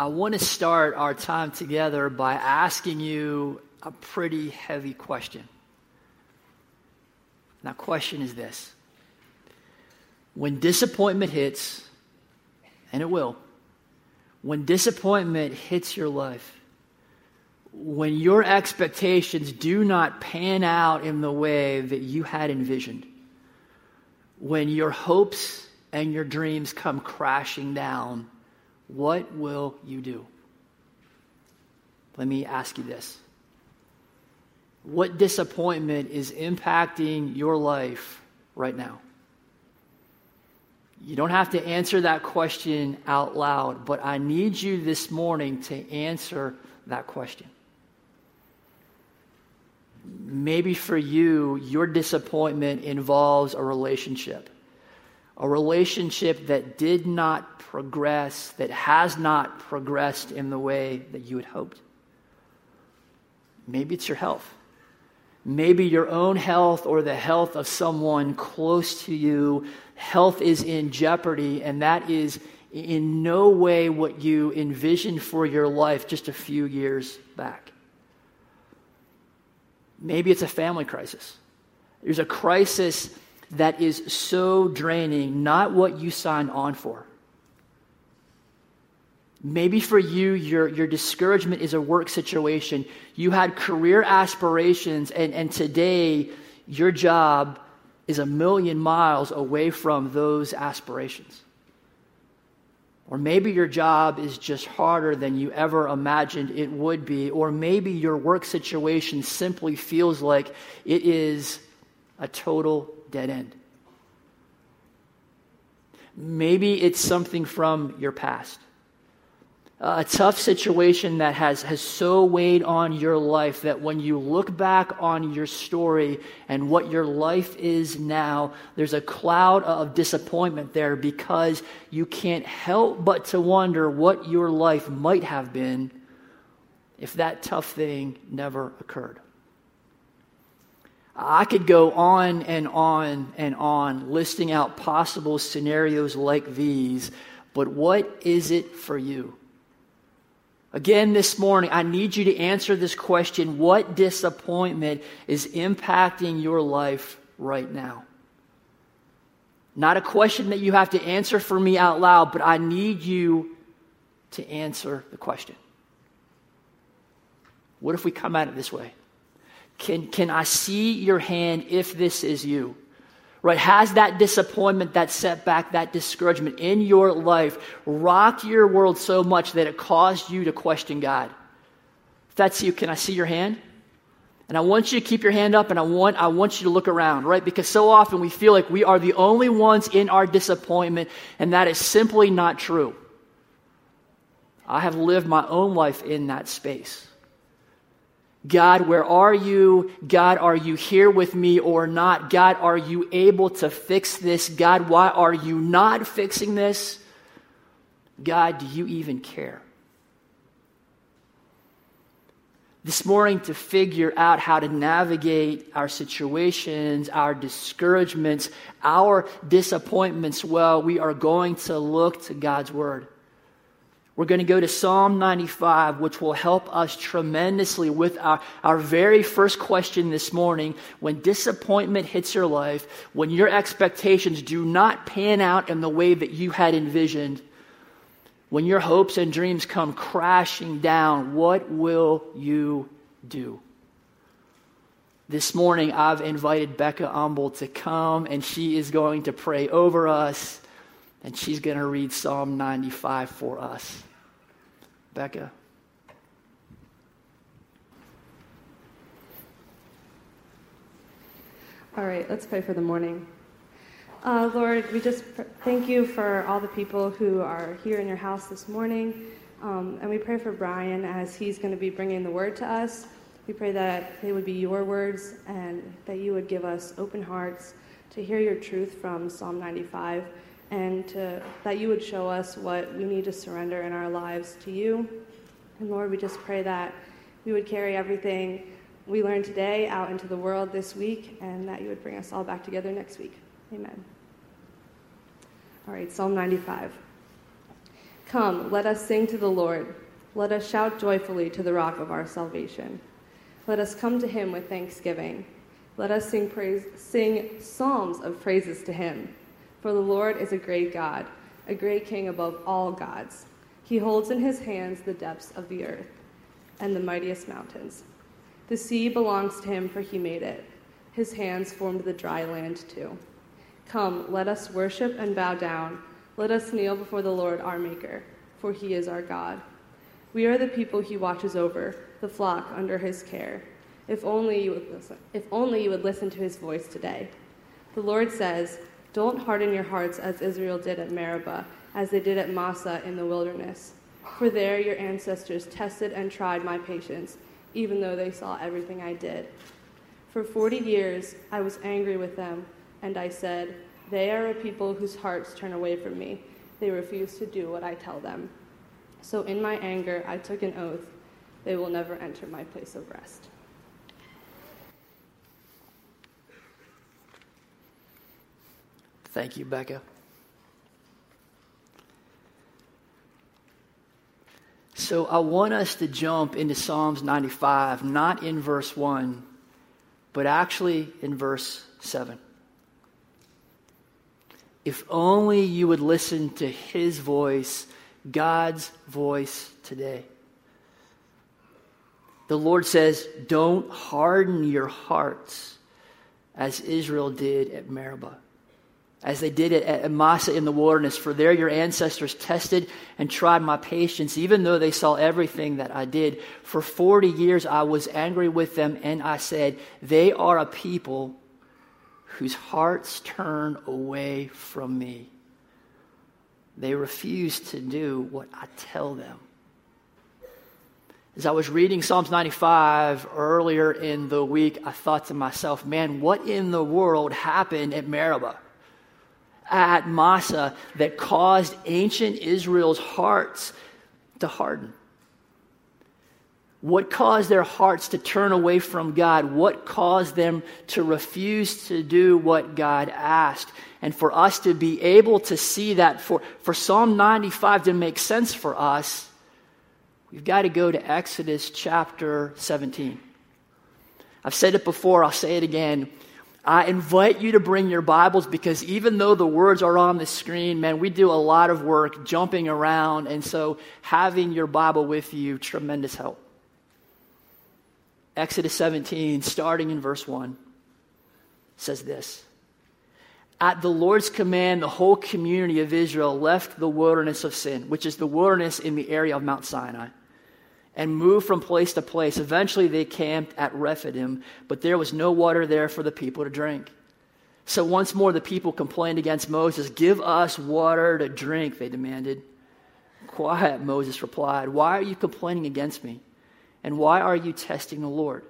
I want to start our time together by asking you a pretty heavy question. That question is this When disappointment hits, and it will, when disappointment hits your life, when your expectations do not pan out in the way that you had envisioned, when your hopes and your dreams come crashing down, what will you do? Let me ask you this. What disappointment is impacting your life right now? You don't have to answer that question out loud, but I need you this morning to answer that question. Maybe for you, your disappointment involves a relationship. A relationship that did not progress, that has not progressed in the way that you had hoped. Maybe it's your health. Maybe your own health or the health of someone close to you. Health is in jeopardy, and that is in no way what you envisioned for your life just a few years back. Maybe it's a family crisis. There's a crisis that is so draining, not what you signed on for. Maybe for you, your, your discouragement is a work situation. You had career aspirations, and, and today your job is a million miles away from those aspirations. Or maybe your job is just harder than you ever imagined it would be. Or maybe your work situation simply feels like it is a total dead end. Maybe it's something from your past a tough situation that has, has so weighed on your life that when you look back on your story and what your life is now, there's a cloud of disappointment there because you can't help but to wonder what your life might have been if that tough thing never occurred. I could go on and on and on listing out possible scenarios like these, but what is it for you? Again, this morning, I need you to answer this question What disappointment is impacting your life right now? Not a question that you have to answer for me out loud, but I need you to answer the question. What if we come at it this way? Can, can I see your hand if this is you? right? Has that disappointment, that setback, that discouragement in your life rocked your world so much that it caused you to question God? If that's you, can I see your hand? And I want you to keep your hand up and I want, I want you to look around, right? Because so often we feel like we are the only ones in our disappointment, and that is simply not true. I have lived my own life in that space. God, where are you? God, are you here with me or not? God, are you able to fix this? God, why are you not fixing this? God, do you even care? This morning, to figure out how to navigate our situations, our discouragements, our disappointments well, we are going to look to God's Word. We're going to go to Psalm 95, which will help us tremendously with our, our very first question this morning. When disappointment hits your life, when your expectations do not pan out in the way that you had envisioned, when your hopes and dreams come crashing down, what will you do? This morning, I've invited Becca Umble to come, and she is going to pray over us, and she's going to read Psalm 95 for us. Becca. All right, let's pray for the morning. Uh, Lord, we just pr- thank you for all the people who are here in your house this morning. Um, and we pray for Brian as he's going to be bringing the word to us. We pray that they would be your words and that you would give us open hearts to hear your truth from Psalm 95 and to, that you would show us what we need to surrender in our lives to you. And Lord, we just pray that we would carry everything we learned today out into the world this week and that you would bring us all back together next week. Amen. All right, Psalm 95. Come, let us sing to the Lord. Let us shout joyfully to the rock of our salvation. Let us come to him with thanksgiving. Let us sing, praise, sing psalms of praises to him. For the Lord is a great God, a great king above all gods. He holds in his hands the depths of the earth and the mightiest mountains. The sea belongs to him, for he made it. His hands formed the dry land too. Come, let us worship and bow down. Let us kneel before the Lord our Maker, for he is our God. We are the people he watches over, the flock under his care. If only you would listen. If only you would listen to his voice today. The Lord says, "Don't harden your hearts as Israel did at Meribah, as they did at Massah in the wilderness. For there your ancestors tested and tried my patience, even though they saw everything I did. For 40 years I was angry with them, and I said, they are a people whose hearts turn away from me. They refuse to do what I tell them. So in my anger, I took an oath they will never enter my place of rest. Thank you, Becca. So I want us to jump into Psalms 95, not in verse 1, but actually in verse 7. If only you would listen to his voice, God's voice today. The Lord says, Don't harden your hearts as Israel did at Meribah, as they did it at Massah in the wilderness. For there your ancestors tested and tried my patience, even though they saw everything that I did. For 40 years I was angry with them, and I said, They are a people whose hearts turn away from me. They refuse to do what I tell them. As I was reading Psalms 95 earlier in the week, I thought to myself, man, what in the world happened at Meribah, at Massah that caused ancient Israel's hearts to harden? What caused their hearts to turn away from God? What caused them to refuse to do what God asked? And for us to be able to see that, for, for Psalm 95 to make sense for us, we've got to go to Exodus chapter 17. I've said it before, I'll say it again. I invite you to bring your Bibles because even though the words are on the screen, man, we do a lot of work jumping around. And so having your Bible with you, tremendous help. Exodus 17, starting in verse 1, says this At the Lord's command, the whole community of Israel left the wilderness of sin, which is the wilderness in the area of Mount Sinai, and moved from place to place. Eventually, they camped at Rephidim, but there was no water there for the people to drink. So once more, the people complained against Moses. Give us water to drink, they demanded. Quiet, Moses replied. Why are you complaining against me? And why are you testing the Lord?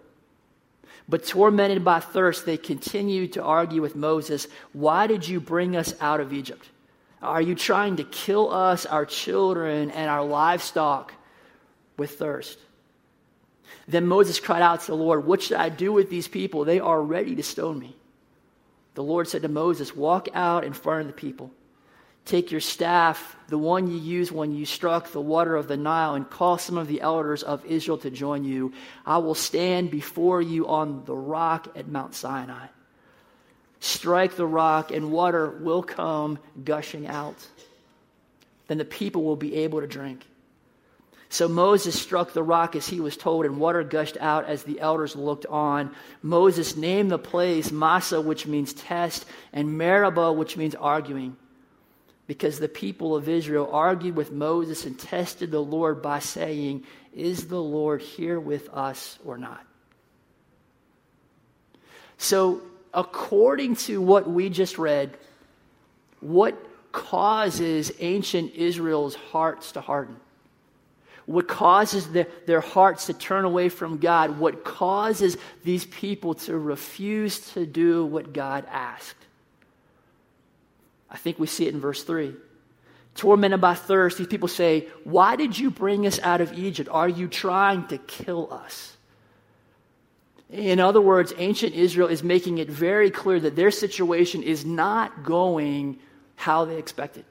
But tormented by thirst, they continued to argue with Moses Why did you bring us out of Egypt? Are you trying to kill us, our children, and our livestock with thirst? Then Moses cried out to the Lord, What should I do with these people? They are ready to stone me. The Lord said to Moses, Walk out in front of the people Take your staff, the one you used when you struck the water of the Nile, and call some of the elders of Israel to join you. I will stand before you on the rock at Mount Sinai. Strike the rock, and water will come gushing out. Then the people will be able to drink. So Moses struck the rock as he was told, and water gushed out as the elders looked on. Moses named the place Massah, which means test, and Meribah, which means arguing because the people of Israel argued with Moses and tested the Lord by saying, Is the Lord here with us or not? So, according to what we just read, what causes ancient Israel's hearts to harden? What causes the, their hearts to turn away from God? What causes these people to refuse to do what God asked? I think we see it in verse 3. Tormented by thirst, these people say, Why did you bring us out of Egypt? Are you trying to kill us? In other words, ancient Israel is making it very clear that their situation is not going how they expected.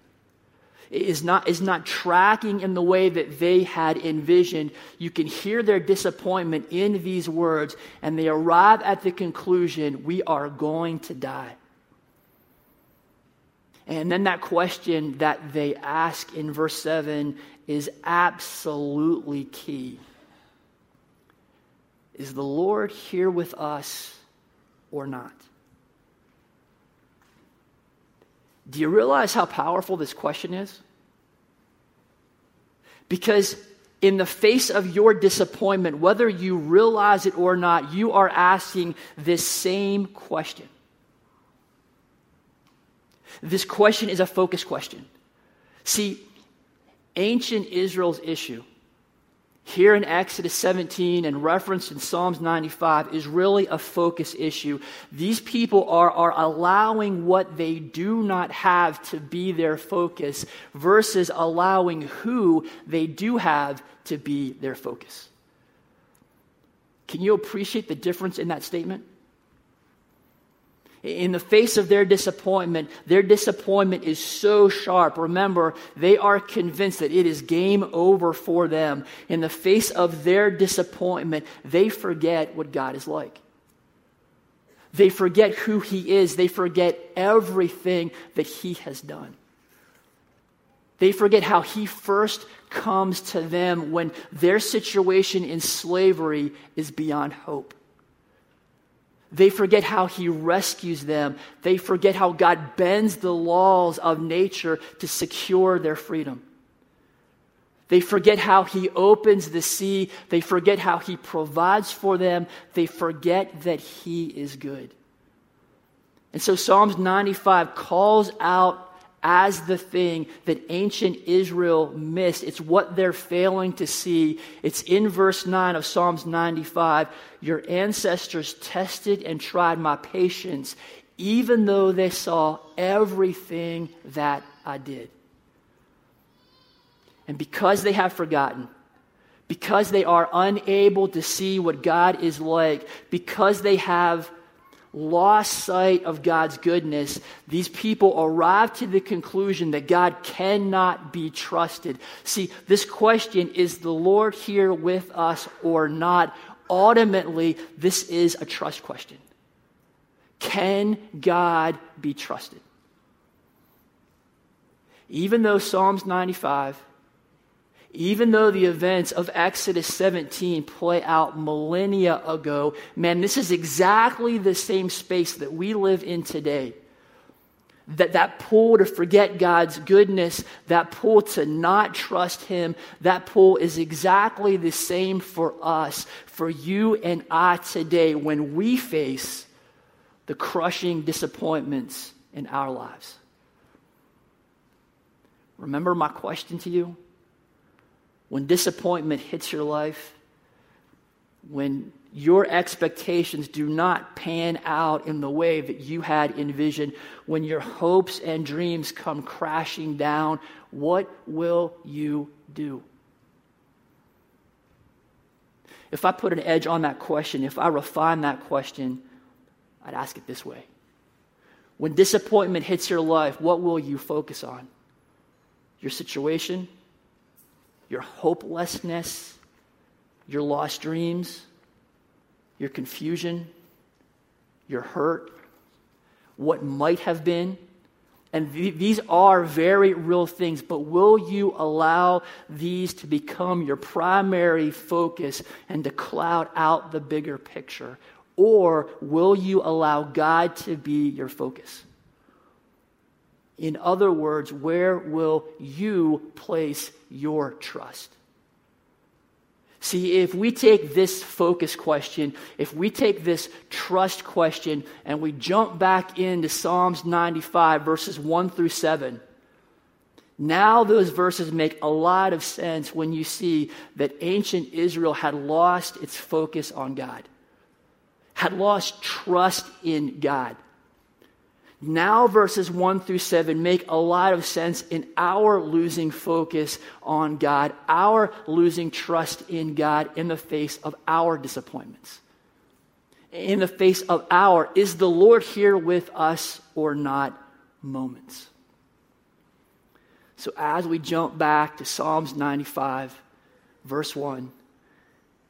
Is not, is not tracking in the way that they had envisioned, you can hear their disappointment in these words, and they arrive at the conclusion we are going to die. And then that question that they ask in verse 7 is absolutely key. Is the Lord here with us or not? Do you realize how powerful this question is? Because in the face of your disappointment, whether you realize it or not, you are asking this same question. This question is a focus question. See, ancient Israel's issue here in Exodus 17 and referenced in Psalms 95 is really a focus issue. These people are, are allowing what they do not have to be their focus versus allowing who they do have to be their focus. Can you appreciate the difference in that statement? In the face of their disappointment, their disappointment is so sharp. Remember, they are convinced that it is game over for them. In the face of their disappointment, they forget what God is like. They forget who He is. They forget everything that He has done. They forget how He first comes to them when their situation in slavery is beyond hope. They forget how he rescues them. They forget how God bends the laws of nature to secure their freedom. They forget how he opens the sea. They forget how he provides for them. They forget that he is good. And so Psalms 95 calls out as the thing that ancient Israel missed. It's what they're failing to see. It's in verse 9 of Psalms 95. Your ancestors tested and tried my patience, even though they saw everything that I did. And because they have forgotten, because they are unable to see what God is like, because they have lost sight of God's goodness, these people arrive to the conclusion that God cannot be trusted. See, this question is the Lord here with us or not? Ultimately, this is a trust question. Can God be trusted? Even though Psalms 95 even though the events of Exodus 17 play out millennia ago, man, this is exactly the same space that we live in today. That, that pull to forget God's goodness, that pull to not trust Him, that pull is exactly the same for us, for you and I today when we face the crushing disappointments in our lives. Remember my question to you? When disappointment hits your life, when your expectations do not pan out in the way that you had envisioned, when your hopes and dreams come crashing down, what will you do? If I put an edge on that question, if I refine that question, I'd ask it this way When disappointment hits your life, what will you focus on? Your situation? Your hopelessness, your lost dreams, your confusion, your hurt, what might have been. And th- these are very real things, but will you allow these to become your primary focus and to cloud out the bigger picture? Or will you allow God to be your focus? In other words, where will you place your trust? See, if we take this focus question, if we take this trust question, and we jump back into Psalms 95, verses 1 through 7, now those verses make a lot of sense when you see that ancient Israel had lost its focus on God, had lost trust in God. Now, verses 1 through 7 make a lot of sense in our losing focus on God, our losing trust in God in the face of our disappointments. In the face of our, is the Lord here with us or not moments. So as we jump back to Psalms 95, verse 1,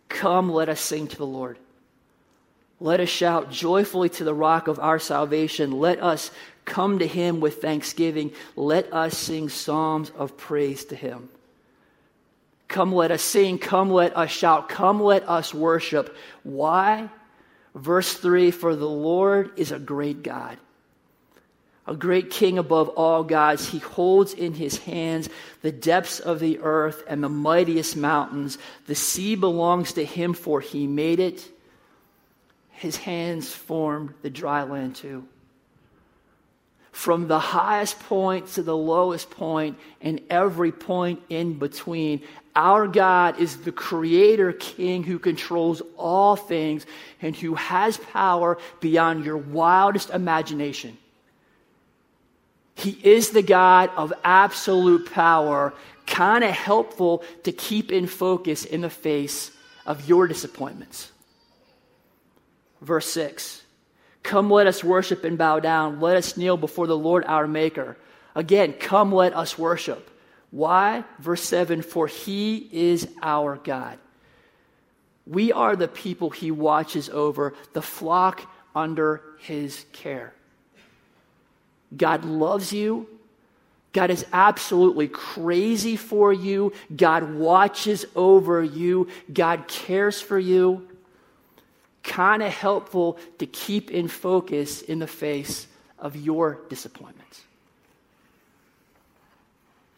come, let us sing to the Lord. Let us shout joyfully to the rock of our salvation. Let us come to him with thanksgiving. Let us sing psalms of praise to him. Come, let us sing. Come, let us shout. Come, let us worship. Why? Verse 3 For the Lord is a great God a great king above all gods. He holds in his hands the depths of the earth and the mightiest mountains. The sea belongs to him, for he made it. His hands formed the dry land too. From the highest point to the lowest point and every point in between, our God is the creator king who controls all things and who has power beyond your wildest imagination. He is the God of absolute power, kind of helpful to keep in focus in the face of your disappointments. Verse 6 Come, let us worship and bow down. Let us kneel before the Lord our Maker. Again, come, let us worship. Why? Verse 7 For he is our God. We are the people he watches over, the flock under his care. God loves you. God is absolutely crazy for you. God watches over you. God cares for you. Kind of helpful to keep in focus in the face of your disappointments.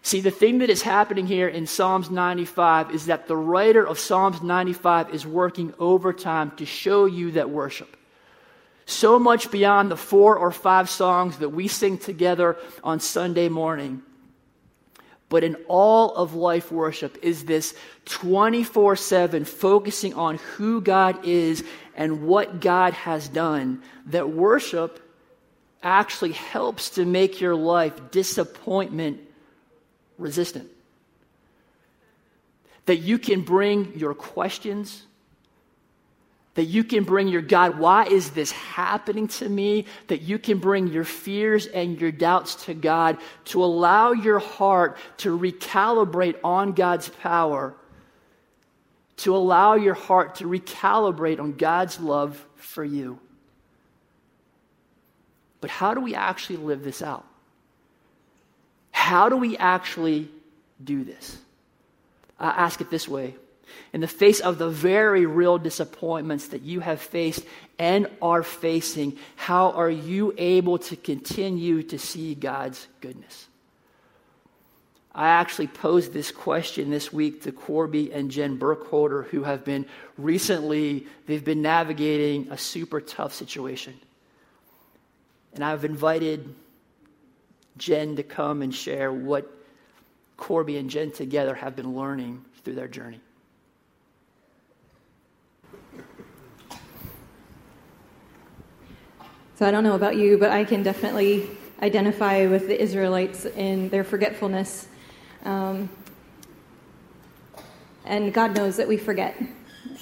See, the thing that is happening here in Psalms 95 is that the writer of Psalms 95 is working overtime to show you that worship so much beyond the four or five songs that we sing together on Sunday morning. But in all of life worship is this 24 7 focusing on who God is and what God has done. That worship actually helps to make your life disappointment resistant. That you can bring your questions, that you can bring your God, why is this happening to me? That you can bring your fears and your doubts to God to allow your heart to recalibrate on God's power, to allow your heart to recalibrate on God's love for you. But how do we actually live this out? How do we actually do this? I ask it this way in the face of the very real disappointments that you have faced and are facing, how are you able to continue to see God's goodness? I actually posed this question this week to Corby and Jen Burkholder, who have been recently, they've been navigating a super tough situation. And I've invited Jen to come and share what Corby and Jen together have been learning through their journey. So I don't know about you, but I can definitely identify with the Israelites in their forgetfulness. Um, and God knows that we forget.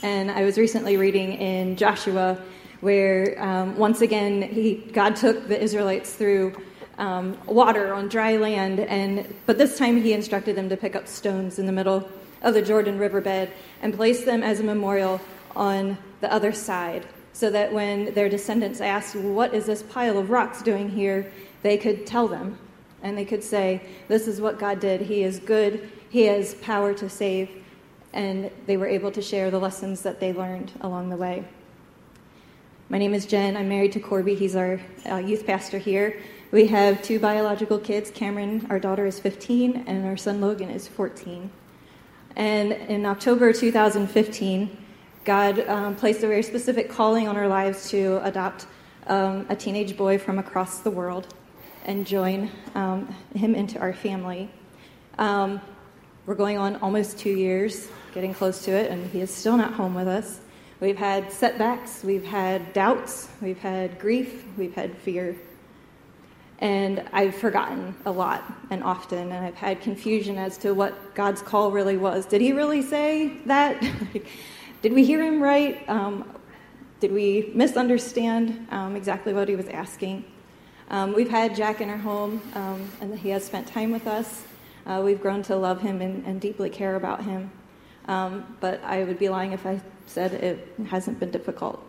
And I was recently reading in Joshua where um, once again he, God took the Israelites through um, water on dry land, and but this time he instructed them to pick up stones in the middle of the Jordan riverbed and place them as a memorial on the other side so that when their descendants asked, What is this pile of rocks doing here? they could tell them. And they could say, This is what God did. He is good, He has power to save. And they were able to share the lessons that they learned along the way. My name is Jen. I'm married to Corby. He's our uh, youth pastor here. We have two biological kids. Cameron, our daughter, is 15, and our son Logan is 14. And in October 2015, God um, placed a very specific calling on our lives to adopt um, a teenage boy from across the world and join um, him into our family. Um, we're going on almost two years, getting close to it, and he is still not home with us. We've had setbacks, we've had doubts, we've had grief, we've had fear. And I've forgotten a lot and often, and I've had confusion as to what God's call really was. Did he really say that? Did we hear him right? Um, did we misunderstand um, exactly what he was asking? Um, we've had Jack in our home, um, and he has spent time with us. Uh, we've grown to love him and, and deeply care about him. Um, but I would be lying if I said it hasn't been difficult.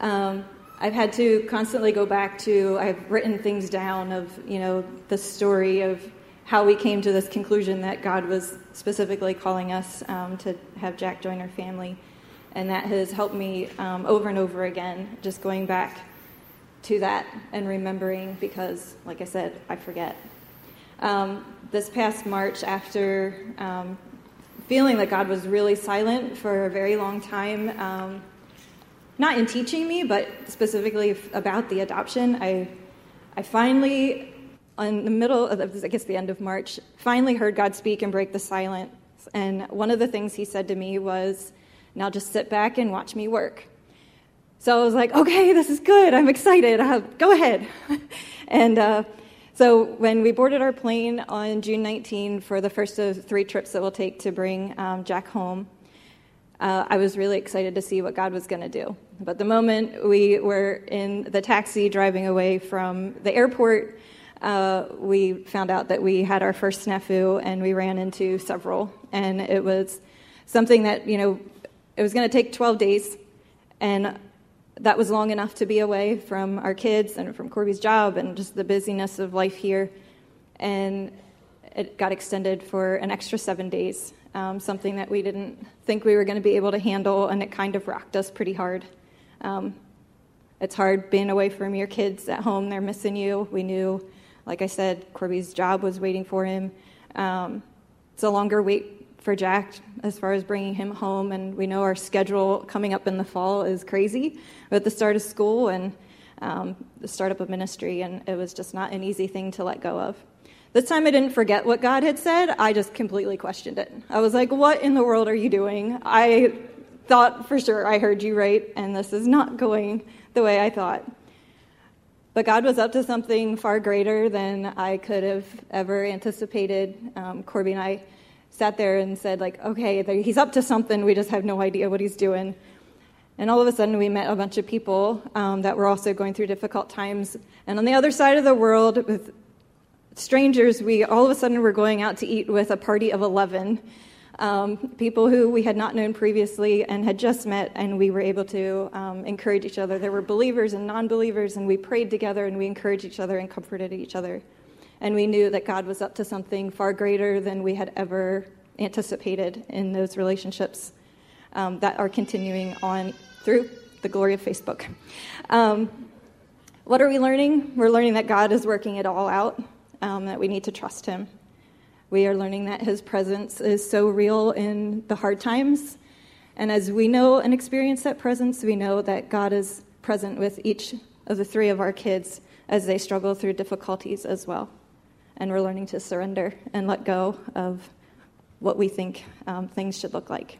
I've had to constantly go back to, I've written things down of, you know, the story of how we came to this conclusion that God was specifically calling us um, to have Jack join our family. And that has helped me um, over and over again, just going back to that and remembering because, like I said, I forget. Um, this past March, after um, feeling that God was really silent for a very long time, um, not in teaching me, but specifically about the adoption, I, I finally, in the middle of, I guess, the end of March, finally heard God speak and break the silence. And one of the things He said to me was, "Now just sit back and watch me work." So I was like, "Okay, this is good. I'm excited. Uh, go ahead." and uh, so when we boarded our plane on June 19 for the first of three trips that we'll take to bring um, Jack home uh, I was really excited to see what God was going to do. But the moment we were in the taxi driving away from the airport, uh, we found out that we had our first snafu and we ran into several. And it was something that, you know, it was going to take 12 days. And that was long enough to be away from our kids and from Corby's job and just the busyness of life here. And it got extended for an extra seven days um, something that we didn't think we were going to be able to handle, and it kind of rocked us pretty hard. Um, it's hard being away from your kids at home, they're missing you. We knew, like I said, Corby's job was waiting for him. Um, it's a longer wait for Jack as far as bringing him home, and we know our schedule coming up in the fall is crazy with the start of school and um, the startup of ministry, and it was just not an easy thing to let go of. This time I didn't forget what God had said, I just completely questioned it. I was like, What in the world are you doing? I thought for sure I heard you right, and this is not going the way I thought. But God was up to something far greater than I could have ever anticipated. Um, Corby and I sat there and said, like, okay, he's up to something. We just have no idea what he's doing. And all of a sudden, we met a bunch of people um, that were also going through difficult times. And on the other side of the world, with strangers, we all of a sudden were going out to eat with a party of 11 um, people who we had not known previously and had just met, and we were able to um, encourage each other. There were believers and non believers, and we prayed together and we encouraged each other and comforted each other. And we knew that God was up to something far greater than we had ever anticipated in those relationships um, that are continuing on through the glory of Facebook. Um, what are we learning? We're learning that God is working it all out um, that we need to trust Him. We are learning that His presence is so real in the hard times. And as we know and experience that presence, we know that God is present with each of the three of our kids as they struggle through difficulties as well. And we're learning to surrender and let go of what we think um, things should look like.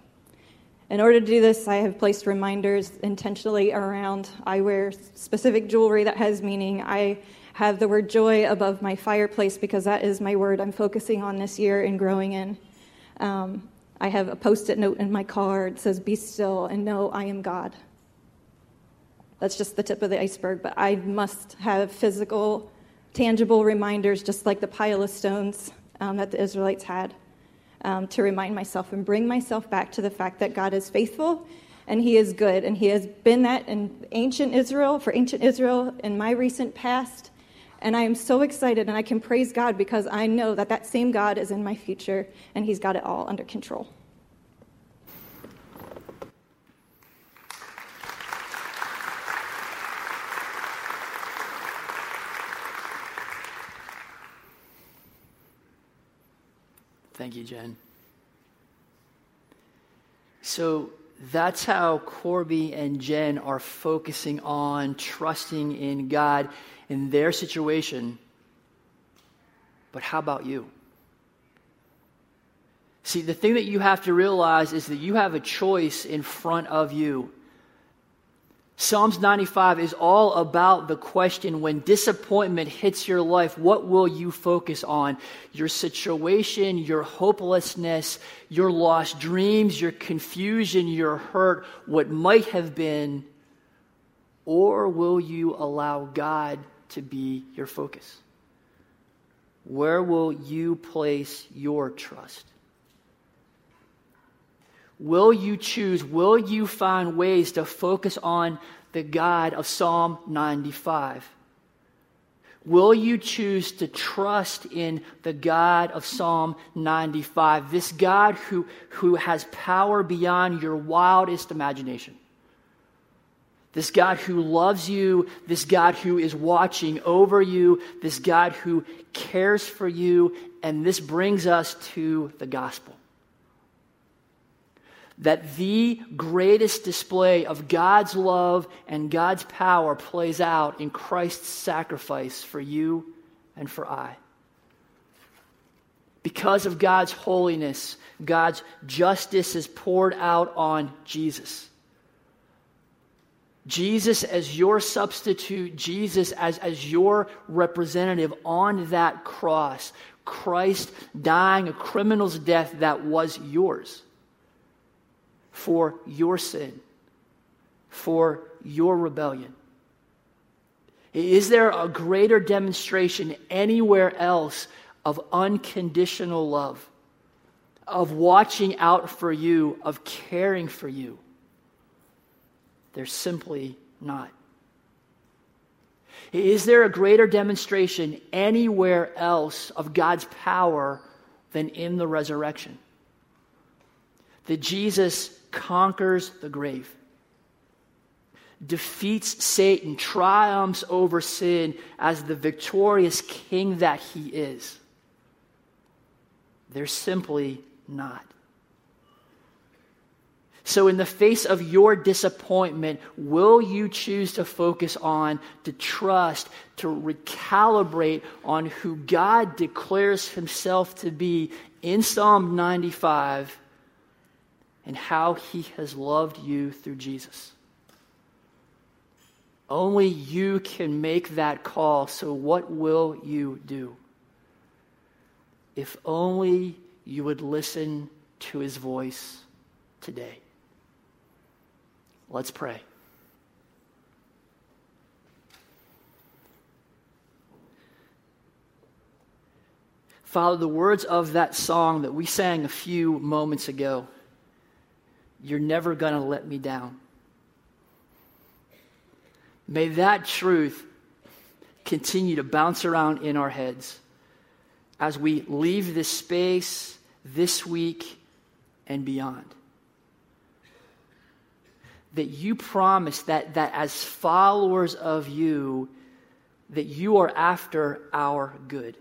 In order to do this, I have placed reminders intentionally around. I wear specific jewelry that has meaning. I have the word joy above my fireplace because that is my word I'm focusing on this year and growing in. Um, I have a post it note in my car. It says, Be still and know I am God. That's just the tip of the iceberg, but I must have physical, tangible reminders, just like the pile of stones um, that the Israelites had, um, to remind myself and bring myself back to the fact that God is faithful and He is good. And He has been that in ancient Israel, for ancient Israel, in my recent past, and I am so excited, and I can praise God because I know that that same God is in my future, and He's got it all under control. Thank you, Jen. So that's how Corby and Jen are focusing on trusting in God in their situation. But how about you? See, the thing that you have to realize is that you have a choice in front of you. Psalms 95 is all about the question when disappointment hits your life, what will you focus on? Your situation, your hopelessness, your lost dreams, your confusion, your hurt, what might have been? Or will you allow God to be your focus. Where will you place your trust? Will you choose, will you find ways to focus on the God of Psalm 95? Will you choose to trust in the God of Psalm 95? This God who, who has power beyond your wildest imagination. This God who loves you, this God who is watching over you, this God who cares for you, and this brings us to the gospel that the greatest display of God's love and God's power plays out in Christ's sacrifice for you and for I. Because of God's holiness, God's justice is poured out on Jesus. Jesus as your substitute, Jesus as, as your representative on that cross, Christ dying a criminal's death that was yours for your sin, for your rebellion. Is there a greater demonstration anywhere else of unconditional love, of watching out for you, of caring for you? There's simply not. Is there a greater demonstration anywhere else of God's power than in the resurrection? That Jesus conquers the grave, defeats Satan, triumphs over sin as the victorious king that he is. They're simply not. So, in the face of your disappointment, will you choose to focus on, to trust, to recalibrate on who God declares himself to be in Psalm 95 and how he has loved you through Jesus. Only you can make that call, so what will you do? If only you would listen to his voice today. Let's pray. Father, the words of that song that we sang a few moments ago you're never going to let me down. May that truth continue to bounce around in our heads as we leave this space this week and beyond. That you promise that, that as followers of you, that you are after our good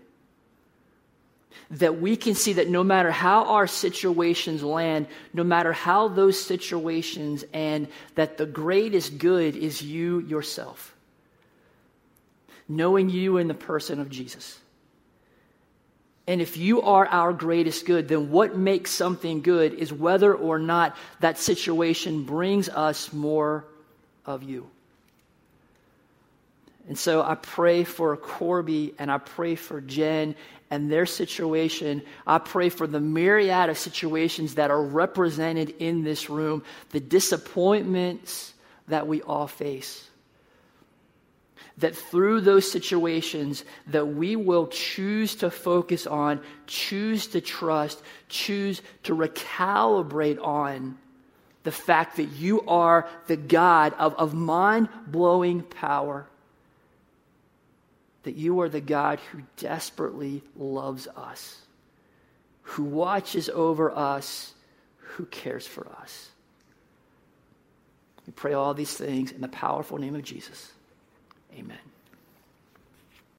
that we can see that no matter how our situations land, no matter how those situations end, that the greatest good is you yourself. Knowing you in the person of Jesus. And if you are our greatest good, then what makes something good is whether or not that situation brings us more of you. And so I pray for Corby and I pray for Jen and their situation. I pray for the myriad of situations that are represented in this room, the disappointments that we all face. That through those situations that we will choose to focus on, choose to trust, choose to recalibrate on the fact that you are the God of, of mind blowing power that you are the God who desperately loves us, who watches over us, who cares for us. We pray all these things in the powerful name of Jesus. Amen.